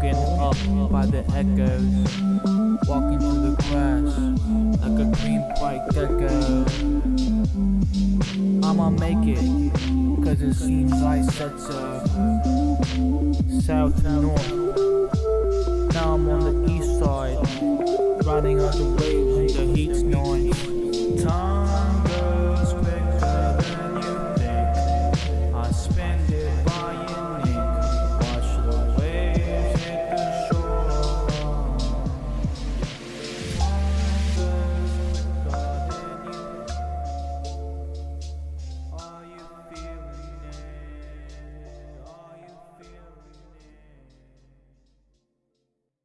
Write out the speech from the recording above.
Up by the echoes. Walking through the grass like a green white gecko. I'ma make it, cause it seems like such a south to north. Now I'm on the east side, riding on the waves, the heat's noise.